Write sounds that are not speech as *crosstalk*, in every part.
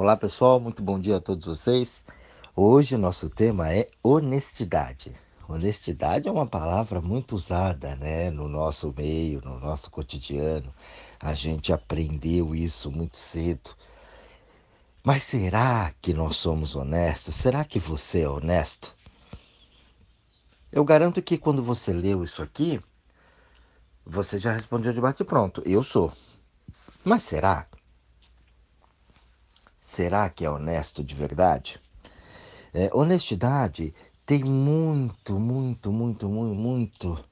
Olá pessoal, muito bom dia a todos vocês. Hoje nosso tema é honestidade. Honestidade é uma palavra muito usada, né, no nosso meio, no nosso cotidiano. A gente aprendeu isso muito cedo. Mas será que nós somos honestos? Será que você é honesto? Eu garanto que quando você leu isso aqui, você já respondeu de bate pronto. Eu sou. Mas será? Será que é honesto de verdade? É, honestidade tem muito, muito, muito, muito, muito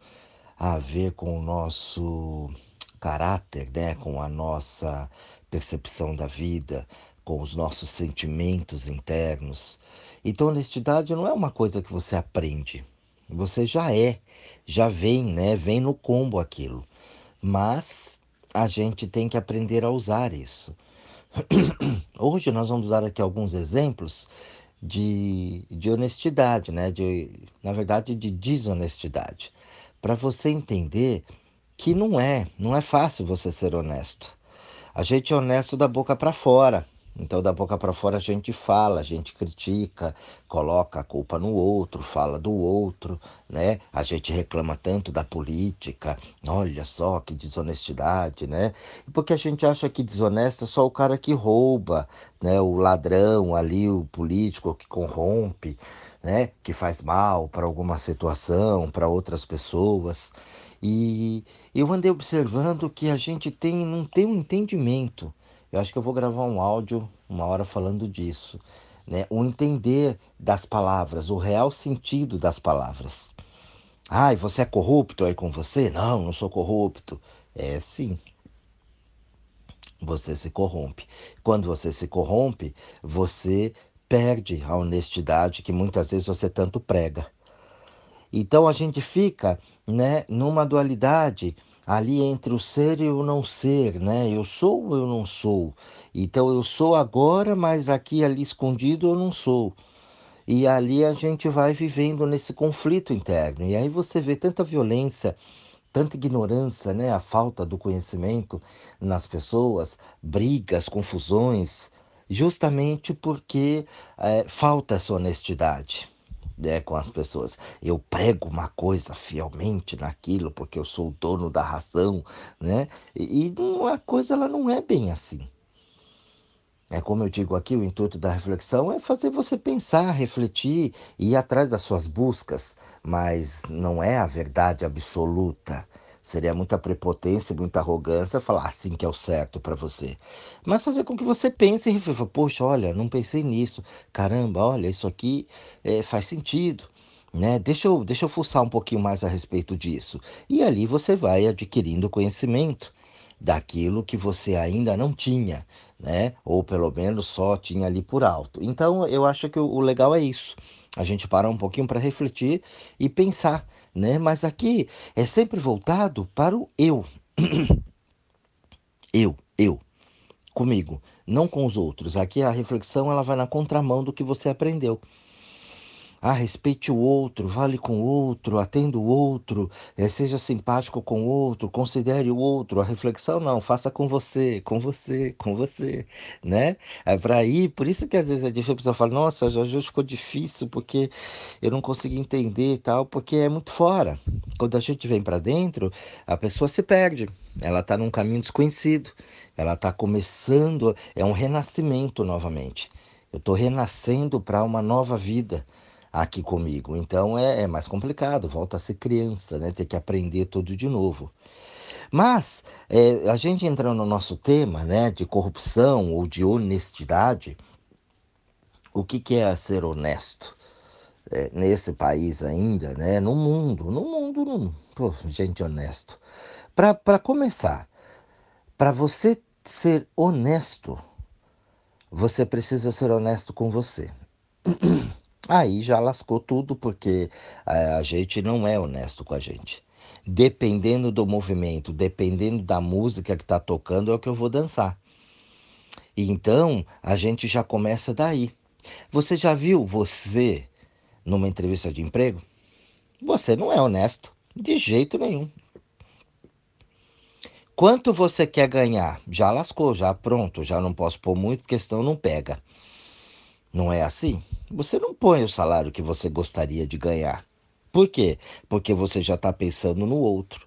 a ver com o nosso caráter, né? com a nossa percepção da vida, com os nossos sentimentos internos. Então, honestidade não é uma coisa que você aprende. Você já é, já vem, né? Vem no combo aquilo. Mas a gente tem que aprender a usar isso. *clears throat* Hoje nós vamos dar aqui alguns exemplos de, de honestidade, né? De, na verdade, de desonestidade, para você entender que não é, não é fácil você ser honesto. A gente é honesto da boca para fora. Então, da boca para fora, a gente fala, a gente critica, coloca a culpa no outro, fala do outro, né? A gente reclama tanto da política, olha só que desonestidade, né? Porque a gente acha que desonesto é só o cara que rouba, né? O ladrão ali, o político que corrompe, né? Que faz mal para alguma situação, para outras pessoas. E eu andei observando que a gente tem, não tem um entendimento eu acho que eu vou gravar um áudio uma hora falando disso. Né? O entender das palavras, o real sentido das palavras. Ai, você é corrupto aí com você? Não, não sou corrupto. É sim. Você se corrompe. Quando você se corrompe, você perde a honestidade que muitas vezes você tanto prega. Então a gente fica né, numa dualidade ali entre o ser e o não ser, né? Eu sou ou eu não sou. Então eu sou agora, mas aqui ali escondido eu não sou. E ali a gente vai vivendo nesse conflito interno. E aí você vê tanta violência, tanta ignorância, né? A falta do conhecimento nas pessoas, brigas, confusões, justamente porque é, falta essa honestidade né, com as pessoas. Eu prego uma coisa fielmente naquilo porque eu sou o dono da razão, né? E, e a coisa ela não é bem assim. É como eu digo aqui, o intuito da reflexão é fazer você pensar, refletir e ir atrás das suas buscas, mas não é a verdade absoluta. Seria muita prepotência, muita arrogância falar assim que é o certo para você. Mas fazer com que você pense e reflita: poxa, olha, não pensei nisso. Caramba, olha, isso aqui é, faz sentido. Né? Deixa, eu, deixa eu fuçar um pouquinho mais a respeito disso. E ali você vai adquirindo conhecimento daquilo que você ainda não tinha, né? Ou pelo menos só tinha ali por alto. Então, eu acho que o legal é isso. A gente parar um pouquinho para refletir e pensar né? Mas aqui é sempre voltado para o eu. *coughs* eu, eu, comigo, não com os outros. Aqui a reflexão ela vai na contramão do que você aprendeu. Ah, respeite o outro, vale com o outro, atenda o outro, é, seja simpático com o outro, considere o outro. A reflexão não, faça com você, com você, com você, né? É para ir, por isso que às vezes é difícil, a pessoa fala, nossa, já ficou difícil porque eu não consegui entender e tal, porque é muito fora. Quando a gente vem para dentro, a pessoa se perde, ela está num caminho desconhecido, ela está começando, é um renascimento novamente. Eu estou renascendo para uma nova vida aqui comigo. Então é, é, mais complicado, volta a ser criança, né? Ter que aprender tudo de novo. Mas é, a gente entrando no nosso tema, né, de corrupção ou de honestidade, o que, que é ser honesto? É, nesse país ainda, né? No mundo, no mundo, no, pô, gente honesto. Para começar, para você ser honesto, você precisa ser honesto com você. *clears throat* Aí já lascou tudo, porque a, a gente não é honesto com a gente. Dependendo do movimento, dependendo da música que está tocando, é o que eu vou dançar. Então a gente já começa daí. Você já viu você numa entrevista de emprego? Você não é honesto, de jeito nenhum. Quanto você quer ganhar? Já lascou, já pronto, já não posso pôr muito, porque senão não pega. Não é assim? Você não põe o salário que você gostaria de ganhar. Por quê? Porque você já está pensando no outro.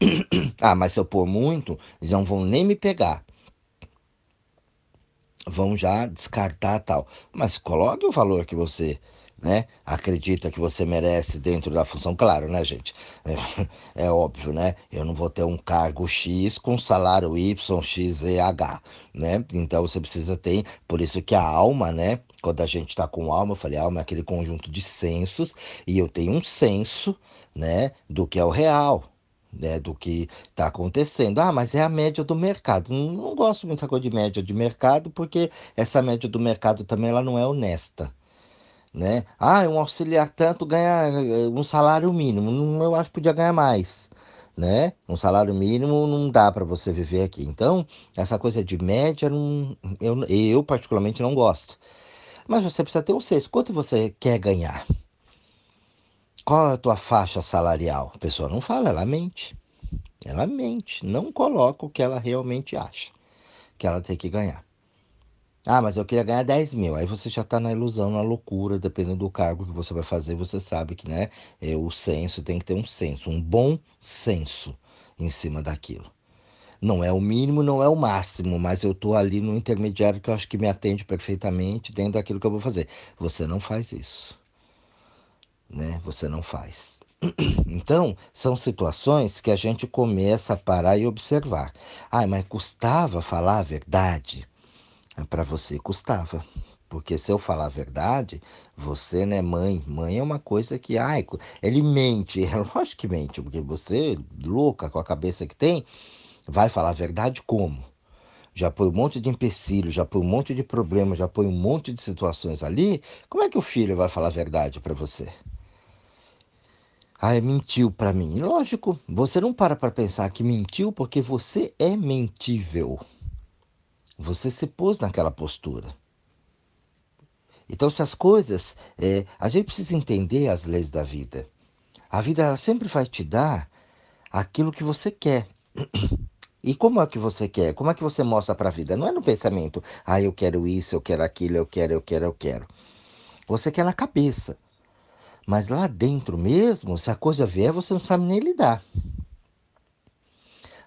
*clears throat* ah, mas se eu pôr muito, não vão nem me pegar. Vão já descartar tal. Mas coloque o valor que você né? Acredita que você merece dentro da função, claro, né, gente? É, é, óbvio, né? Eu não vou ter um cargo X com salário Y, X e H, né? Então você precisa ter, por isso que a alma, né? Quando a gente está com alma, eu falei, alma é aquele conjunto de sensos, e eu tenho um senso, né, do que é o real, né, do que está acontecendo. Ah, mas é a média do mercado. Não, não gosto muito dessa coisa de média de mercado, porque essa média do mercado também ela não é honesta né? Ah, um auxiliar tanto ganha eh, um salário mínimo. Eu acho que podia ganhar mais, né? Um salário mínimo não dá para você viver aqui. Então, essa coisa de média, não, eu, eu particularmente não gosto. Mas você precisa ter um senso. Quanto você quer ganhar? Qual é a tua faixa salarial? A pessoa não fala, ela mente. Ela mente, não coloca o que ela realmente acha que ela tem que ganhar. Ah, mas eu queria ganhar 10 mil. Aí você já está na ilusão, na loucura, dependendo do cargo que você vai fazer, você sabe que né, é, o senso tem que ter um senso, um bom senso em cima daquilo. Não é o mínimo, não é o máximo, mas eu estou ali no intermediário que eu acho que me atende perfeitamente dentro daquilo que eu vou fazer. Você não faz isso. Né? Você não faz. *clears throat* Então, são situações que a gente começa a parar e observar. Ah, mas custava falar a verdade? Para você custava. Porque se eu falar a verdade, você, né, mãe, mãe é uma coisa que, ai, ele mente, é *laughs* lógico que mente, porque você, louca com a cabeça que tem, vai falar a verdade como? Já põe um monte de empecilho, já põe um monte de problema, já põe um monte de situações ali, como é que o filho vai falar a verdade para você? Ah, mentiu para mim. Lógico, você não para para pensar que mentiu porque você é mentível. Você se pôs naquela postura. Então, se as coisas. É, a gente precisa entender as leis da vida. A vida ela sempre vai te dar aquilo que você quer. E como é que você quer? Como é que você mostra para a vida? Não é no pensamento, ah, eu quero isso, eu quero aquilo, eu quero, eu quero, eu quero. Você quer na cabeça. Mas lá dentro mesmo, se a coisa vier, você não sabe nem lidar.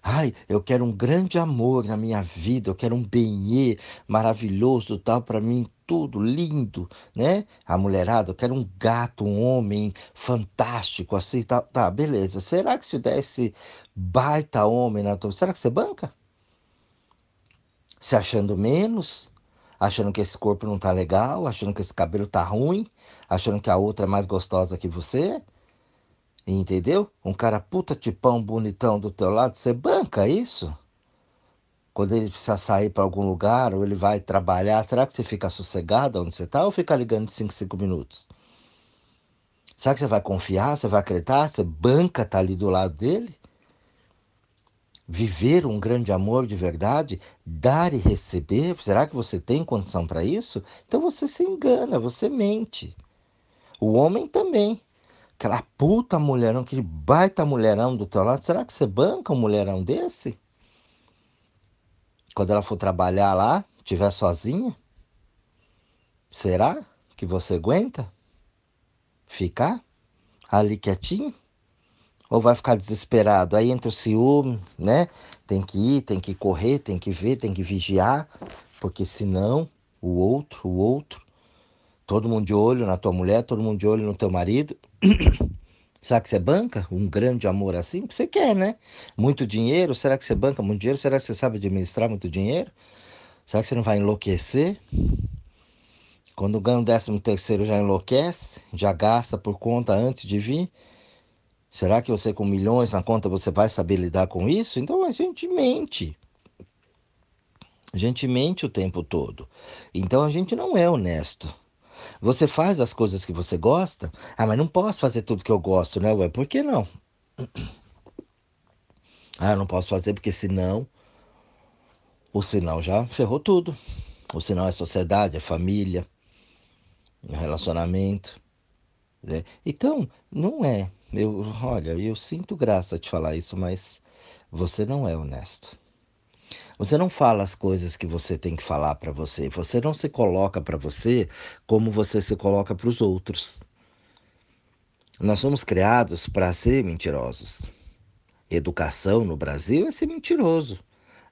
Ai, eu quero um grande amor na minha vida, eu quero um benê maravilhoso, tal, para mim, tudo lindo, né? A mulherada, eu quero um gato, um homem fantástico, assim, tá, tá, beleza. Será que se desse baita homem na tua será que você banca? Se achando menos? Achando que esse corpo não tá legal? Achando que esse cabelo tá ruim? Achando que a outra é mais gostosa que você? Entendeu? Um cara puta tipão bonitão do teu lado, você banca isso? Quando ele precisa sair para algum lugar ou ele vai trabalhar, será que você fica sossegado onde você está ou fica ligando de 5 5 minutos? Será que você vai confiar? Você vai acreditar? Você banca tá ali do lado dele? Viver um grande amor de verdade, dar e receber, será que você tem condição para isso? Então você se engana, você mente. O homem também aquela puta mulherão, aquele baita mulherão do teu lado, será que você banca um mulherão desse? Quando ela for trabalhar lá, estiver sozinha? Será que você aguenta ficar ali quietinho? Ou vai ficar desesperado? Aí entra o ciúme, né? Tem que ir, tem que correr, tem que ver, tem que vigiar, porque senão o outro, o outro, todo mundo de olho na tua mulher, todo mundo de olho no teu marido, *clears throat* Será que você banca um grande amor assim? Você quer, né? Muito dinheiro? Será que você banca muito dinheiro? Será que você sabe administrar muito dinheiro? Será que você não vai enlouquecer? Quando ganha o décimo terceiro já enlouquece? Já gasta por conta antes de vir? Será que você com milhões na conta você vai saber lidar com isso? Então a gente mente. A gente mente o tempo todo. Então a gente não é honesto. Você faz as coisas que você gosta? Ah, mas não posso fazer tudo que eu gosto, né? Ué, por que não? *clears throat* Ah, não posso fazer porque senão. O sinal já ferrou tudo. O sinal é sociedade, é família, é relacionamento. Né? Então, não é. Eu, olha, eu sinto graça de falar isso, mas você não é honesto. Você não fala as coisas que você tem que falar para você. Você não se coloca para você como você se coloca para os outros. Nós somos criados para ser mentirosos. Educação no Brasil é ser mentiroso.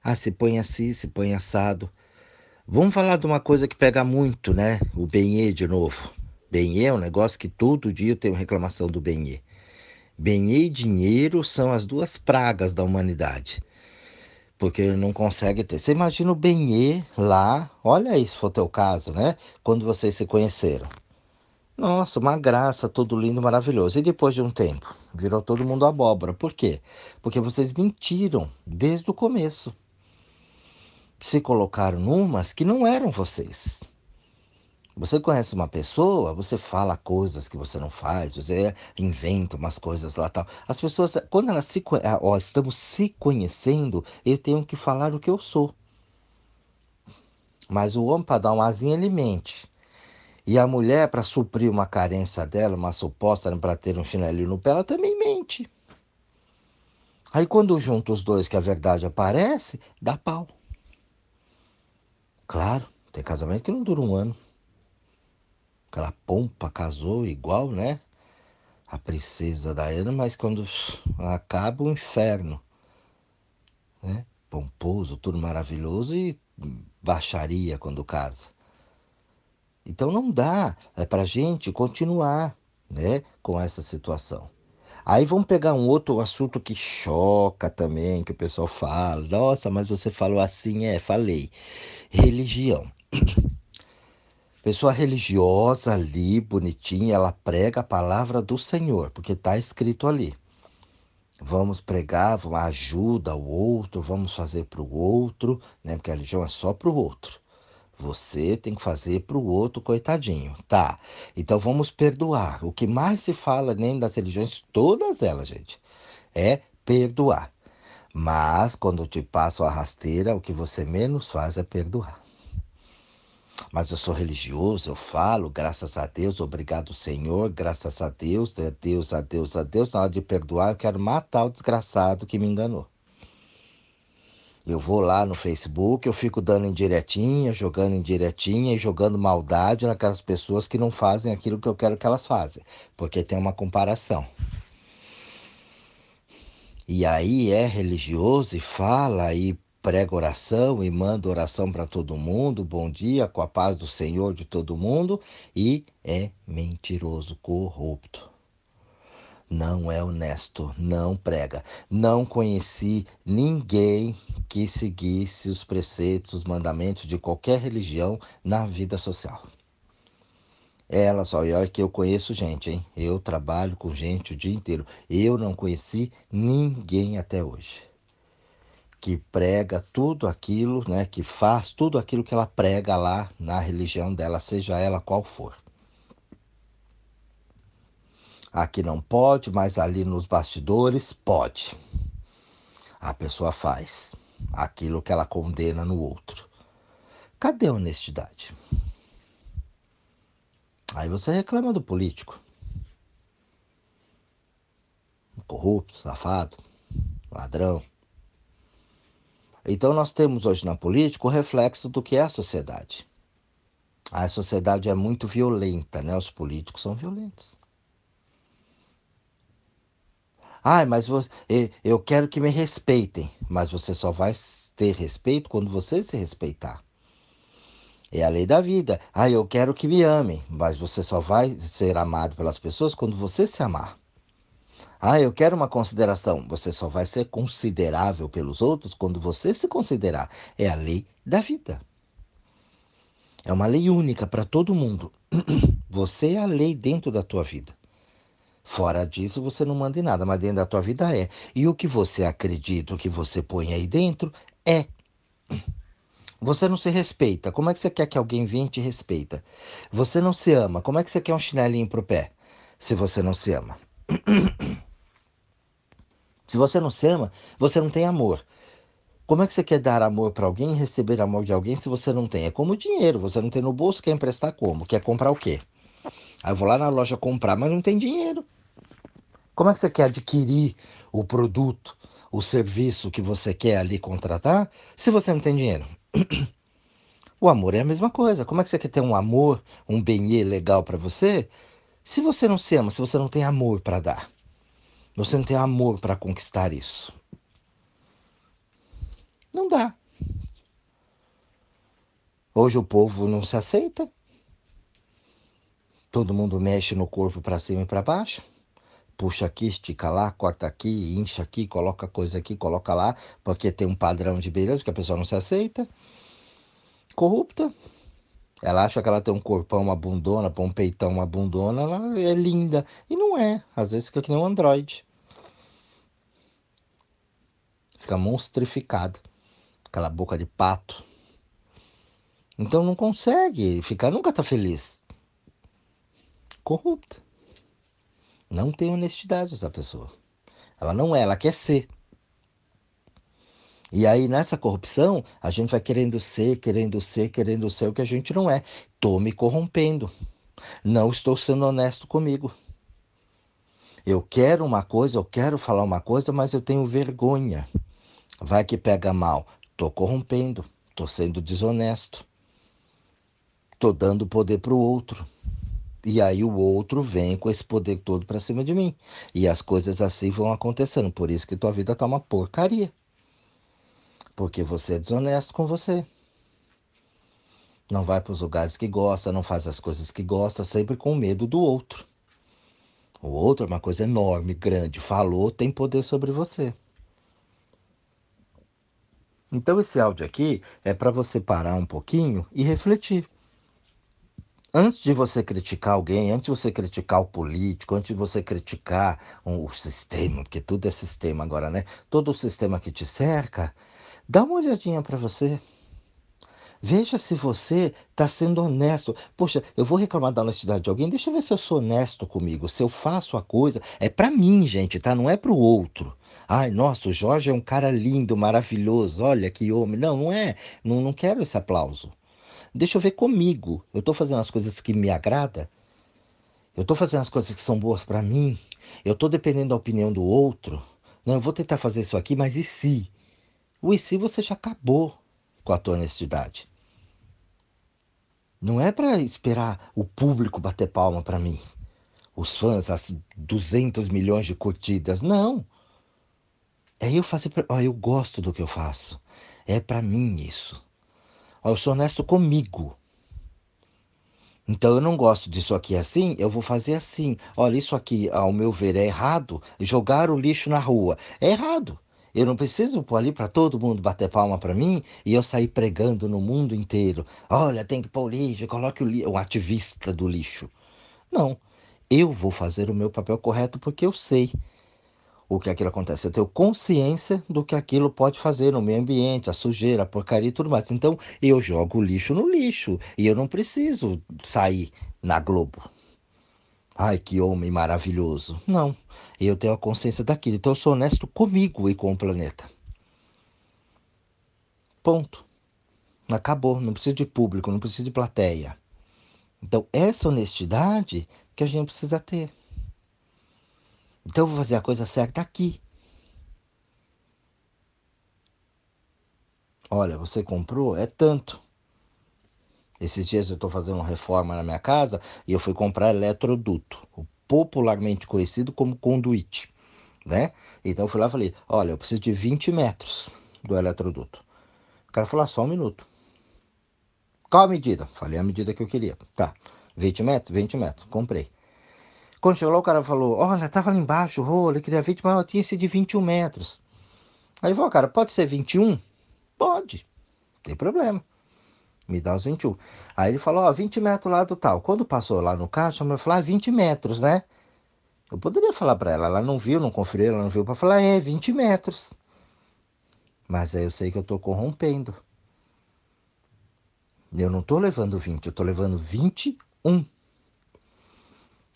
Ah, se põe assim, se põe assado. Vamos falar de uma coisa que pega muito, né? O benê de novo. Benê é um negócio que todo dia eu tenho reclamação do benê. Benê e dinheiro são as duas pragas da humanidade porque não consegue ter. Você imagina o Benê lá, olha aí se for teu caso, né? Quando vocês se conheceram. Nossa, uma graça, tudo lindo, maravilhoso. E depois de um tempo, virou todo mundo abóbora. Por quê? Porque vocês mentiram desde o começo. Se colocaram numas que não eram vocês. Você conhece uma pessoa, você fala coisas que você não faz, você inventa umas coisas lá tal. As pessoas, quando elas se, ah, ó, estamos se conhecendo, eu tenho que falar o que eu sou. Mas o homem, para dar uma asinha, ele mente. E a mulher, para suprir uma carência dela, uma suposta para ter um chinelinho no pé, ela também mente. Aí quando junta os dois que a verdade aparece, dá pau. Claro, tem casamento que não dura um ano aquela pompa casou igual, né? A princesa Diana, mas quando acaba o inferno, né? Pomposo, tudo maravilhoso e baixaria quando casa. Então não dá é para gente continuar, né, com essa situação. Aí vamos pegar um outro assunto que choca também, que o pessoal fala. Nossa, mas você falou assim, é, falei. Religião. Pessoa religiosa ali, bonitinha, ela prega a palavra do Senhor, porque está escrito ali. Vamos pregar, vamos ajuda o outro, vamos fazer para o outro, né? Porque a religião é só para o outro. Você tem que fazer para o outro, coitadinho. Tá. Então vamos perdoar. O que mais se fala nem das religiões, todas elas, gente, é perdoar. Mas quando te passo a rasteira, o que você menos faz é perdoar mas eu sou religioso, eu falo, graças a Deus, obrigado Senhor, graças a Deus, a Deus, a Deus, a Deus. Na hora de perdoar, eu quero matar o desgraçado que me enganou. Eu vou lá no Facebook, eu fico dando indiretinha, jogando indiretinha e jogando maldade naquelas pessoas que não fazem aquilo que eu quero que elas façam, porque tem uma comparação. E aí é religioso e fala e prega oração e manda oração para todo mundo, bom dia, com a paz do Senhor de todo mundo, e é mentiroso, corrupto. Não é honesto, não prega. Não conheci ninguém que seguisse os preceitos, os mandamentos de qualquer religião na vida social. Ela só, e olha que eu conheço gente, hein? Eu trabalho com gente o dia inteiro. Eu não conheci ninguém até hoje que prega tudo aquilo, né, que faz tudo aquilo que ela prega lá na religião dela, seja ela qual for. Aqui não pode, mas ali nos bastidores pode. A pessoa faz aquilo que ela condena no outro. Cadê a honestidade? Aí você reclama do político. Corrupto, safado, ladrão. Então nós temos hoje na política o reflexo do que é a sociedade. A sociedade é muito violenta, né? Os políticos são violentos. Ah, mas você, eu quero que me respeitem, mas você só vai ter respeito quando você se respeitar. É a lei da vida. Ah, eu quero que me amem, mas você só vai ser amado pelas pessoas quando você se amar. Ah, eu quero uma consideração. Você só vai ser considerável pelos outros quando você se considerar. É a lei da vida. É uma lei única para todo mundo. *clears throat* Você é a lei dentro da tua vida. Fora disso, você não manda em nada, mas dentro da tua vida é. E o que você acredita, o que você põe aí dentro, é. *clears throat* Você não se respeita. Como é que você quer que alguém venha e te respeita? Você não se ama. Como é que você quer um chinelinho pro pé? Se você não se ama. *clears throat* Se você não se ama, você não tem amor. Como é que você quer dar amor para alguém e receber amor de alguém se você não tem? É como dinheiro, você não tem no bolso, quer emprestar como? Quer comprar o quê? Aí eu vou lá na loja comprar, mas não tem dinheiro. Como é que você quer adquirir o produto o serviço que você quer ali contratar se você não tem dinheiro? *coughs* O amor é a mesma coisa. Como é que você quer ter um amor, um bem legal para você, se você não se ama, se você não tem amor para dar? Você não tem amor para conquistar isso? Não dá. Hoje o povo não se aceita. Todo mundo mexe no corpo para cima e para baixo. Puxa aqui, estica lá, corta aqui, incha aqui, coloca coisa aqui, coloca lá, porque tem um padrão de beleza que a pessoa não se aceita. Corrupta. Ela acha que ela tem um corpão, uma bundona, um peitão, uma bundona, ela é linda. E não é. Às vezes fica que nem um androide. Fica monstrificada. Aquela boca de pato. Então não consegue ficar, nunca está feliz. Corrupta. Não tem honestidade essa pessoa. Ela não é, ela quer ser. E aí nessa corrupção, a gente vai querendo ser, querendo ser, querendo ser o que a gente não é. Estou me corrompendo. Não estou sendo honesto comigo. Eu quero uma coisa, eu quero falar uma coisa, mas eu tenho vergonha. Vai que pega mal. Estou corrompendo, estou sendo desonesto. Estou dando poder para o outro. E aí o outro vem com esse poder todo para cima de mim. E as coisas assim vão acontecendo. Por isso que tua vida tá uma porcaria. Porque você é desonesto com você. Não vai para os lugares que gosta, não faz as coisas que gosta, sempre com medo do outro. O outro é uma coisa enorme, grande. Falou, tem poder sobre você. Então esse áudio aqui é para você parar um pouquinho e refletir antes de você criticar alguém, antes de você criticar o político, antes de você criticar o sistema, porque tudo é sistema agora, né? Todo o sistema que te cerca, dá uma olhadinha para você. Veja se você está sendo honesto. Poxa, eu vou reclamar da honestidade de alguém, deixa eu ver se eu sou honesto comigo. Se eu faço a coisa, é para mim, gente, tá? Não é para o outro. Ai, nossa, o Jorge é um cara lindo, maravilhoso. Olha que homem. Não, não é. Não, não quero esse aplauso. Deixa eu ver comigo. Eu estou fazendo as coisas que me agrada. Eu estou fazendo as coisas que são boas para mim. Eu estou dependendo da opinião do outro. Não, eu vou tentar fazer isso aqui, mas e se? O e se você já acabou com a tua honestidade. Não é para esperar o público bater palma para mim. Os fãs, as 200 milhões de curtidas. Não. É eu fazer. Pra... Eu gosto do que eu faço. É para mim isso. Eu sou honesto comigo. Então eu não gosto disso aqui assim, eu vou fazer assim. Olha, isso aqui, ao meu ver, é errado. Jogar o lixo na rua é errado. Eu não preciso pôr ali para todo mundo bater palma para mim e eu sair pregando no mundo inteiro. Olha, tem que pôr o lixo, coloque o lixo, o ativista do lixo. Não. Eu vou fazer o meu papel correto porque eu sei o que aquilo acontece. Eu tenho consciência do que aquilo pode fazer no meio ambiente, a sujeira, a porcaria e tudo mais. Então eu jogo o lixo no lixo e eu não preciso sair na Globo. Ai, que homem maravilhoso. Não, eu tenho a consciência daquilo. Então eu sou honesto comigo e com o planeta. Ponto. Acabou. Não preciso de público, não preciso de plateia. Então, essa honestidade que a gente precisa ter. Então eu vou fazer a coisa certa aqui. Olha, você comprou? É tanto. Esses dias eu estou fazendo uma reforma na minha casa e eu fui comprar eletroduto, popularmente conhecido como conduíte, né? Então eu fui lá e falei, olha, eu preciso de 20 metros do eletroduto. O cara falou, ah, só um minuto. Qual a medida? Falei a medida que eu queria. Tá, 20 metros? 20 metros. Comprei. Quando chegou lá, o cara falou: Olha, estava lá embaixo o rolo, queria 20, mas eu tinha esse de 21 metros. Aí falou: Cara, pode ser 21? Pode, não tem problema. Me dá os 21. Aí ele falou: Ó, 20 metros lá do tal. Quando passou lá no caixa, eu falei: ah, 20 metros, né? Eu poderia falar para ela, ela não viu, não conferiu, ela não viu, para falar: É, 20 metros. Mas aí eu sei que eu estou corrompendo. Eu não estou levando 20, eu estou levando 21.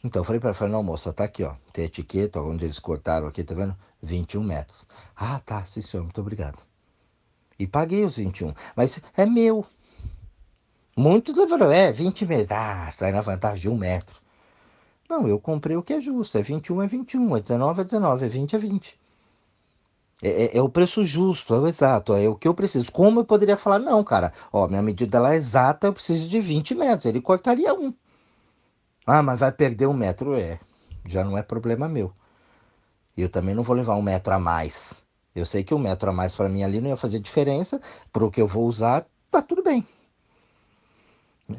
Então eu falei para ela, não moça, tá aqui ó, tem etiqueta, onde eles cortaram aqui, tá vendo? 21 metros. Ah, tá, sim senhor, muito obrigado. E paguei os 21, mas é meu. Muitos levaram, é, 20 metros. Ah, sai na vantagem de um metro. Não, eu comprei o que é justo, é 21 é 21, é 19 é 19, é 20 é 20. É, é, é, o preço justo, é o exato, é o que eu preciso. Como eu poderia falar, não, cara, ó, minha medida lá é exata, eu preciso de 20 metros. Ele cortaria um. Ah, mas vai perder um metro. É, já não é problema meu. Eu também não vou levar um metro a mais. Eu sei que um metro a mais para mim ali não ia fazer diferença, para o que eu vou usar, tá tudo bem.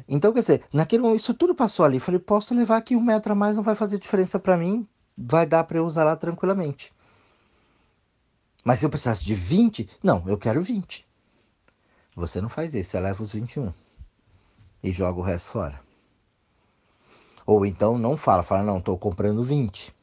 Então, quer dizer, naquele momento, isso tudo passou ali. Falei, posso levar aqui um metro a mais, não vai fazer diferença para mim, vai dar para eu usar lá tranquilamente. Mas se eu precisasse de 20, não, eu quero 20. Você não faz isso, você leva os 21 e joga o resto fora. Ou então não fala, fala, não, estou comprando 20.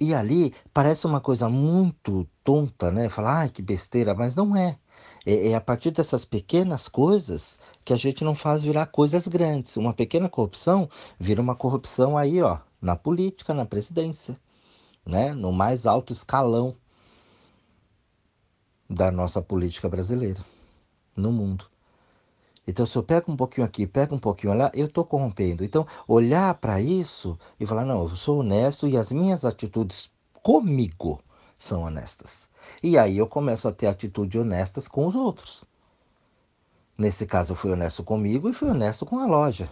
E ali parece uma coisa muito tonta, né? Falar, ai, que besteira, mas não é. é. É a partir dessas pequenas coisas que a gente não faz virar coisas grandes. Uma pequena corrupção vira uma corrupção aí, ó, na política, na presidência né, no mais alto escalão da nossa política brasileira no mundo. Então, se eu pego um pouquinho aqui, pego um pouquinho lá, eu estou corrompendo. Então, olhar para isso e falar: não, eu sou honesto e as minhas atitudes comigo são honestas. E aí eu começo a ter atitudes honestas com os outros. Nesse caso, eu fui honesto comigo e fui honesto com a loja.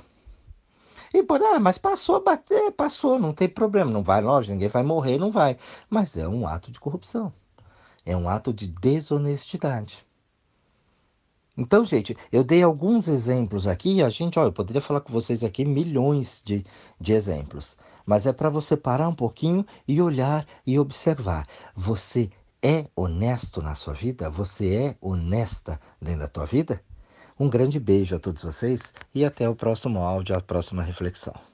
E pode, ah, mas passou, bater, passou, não tem problema, não vai longe, ninguém vai morrer, não vai. Mas é um ato de corrupção. É um ato de desonestidade. Então, gente, eu dei alguns exemplos aqui. A gente, olha, eu poderia falar com vocês aqui milhões de, de exemplos. Mas é para você parar um pouquinho e olhar e observar. Você é honesto na sua vida? Você é honesta dentro da tua vida? Um grande beijo a todos vocês e até o próximo áudio, a próxima reflexão.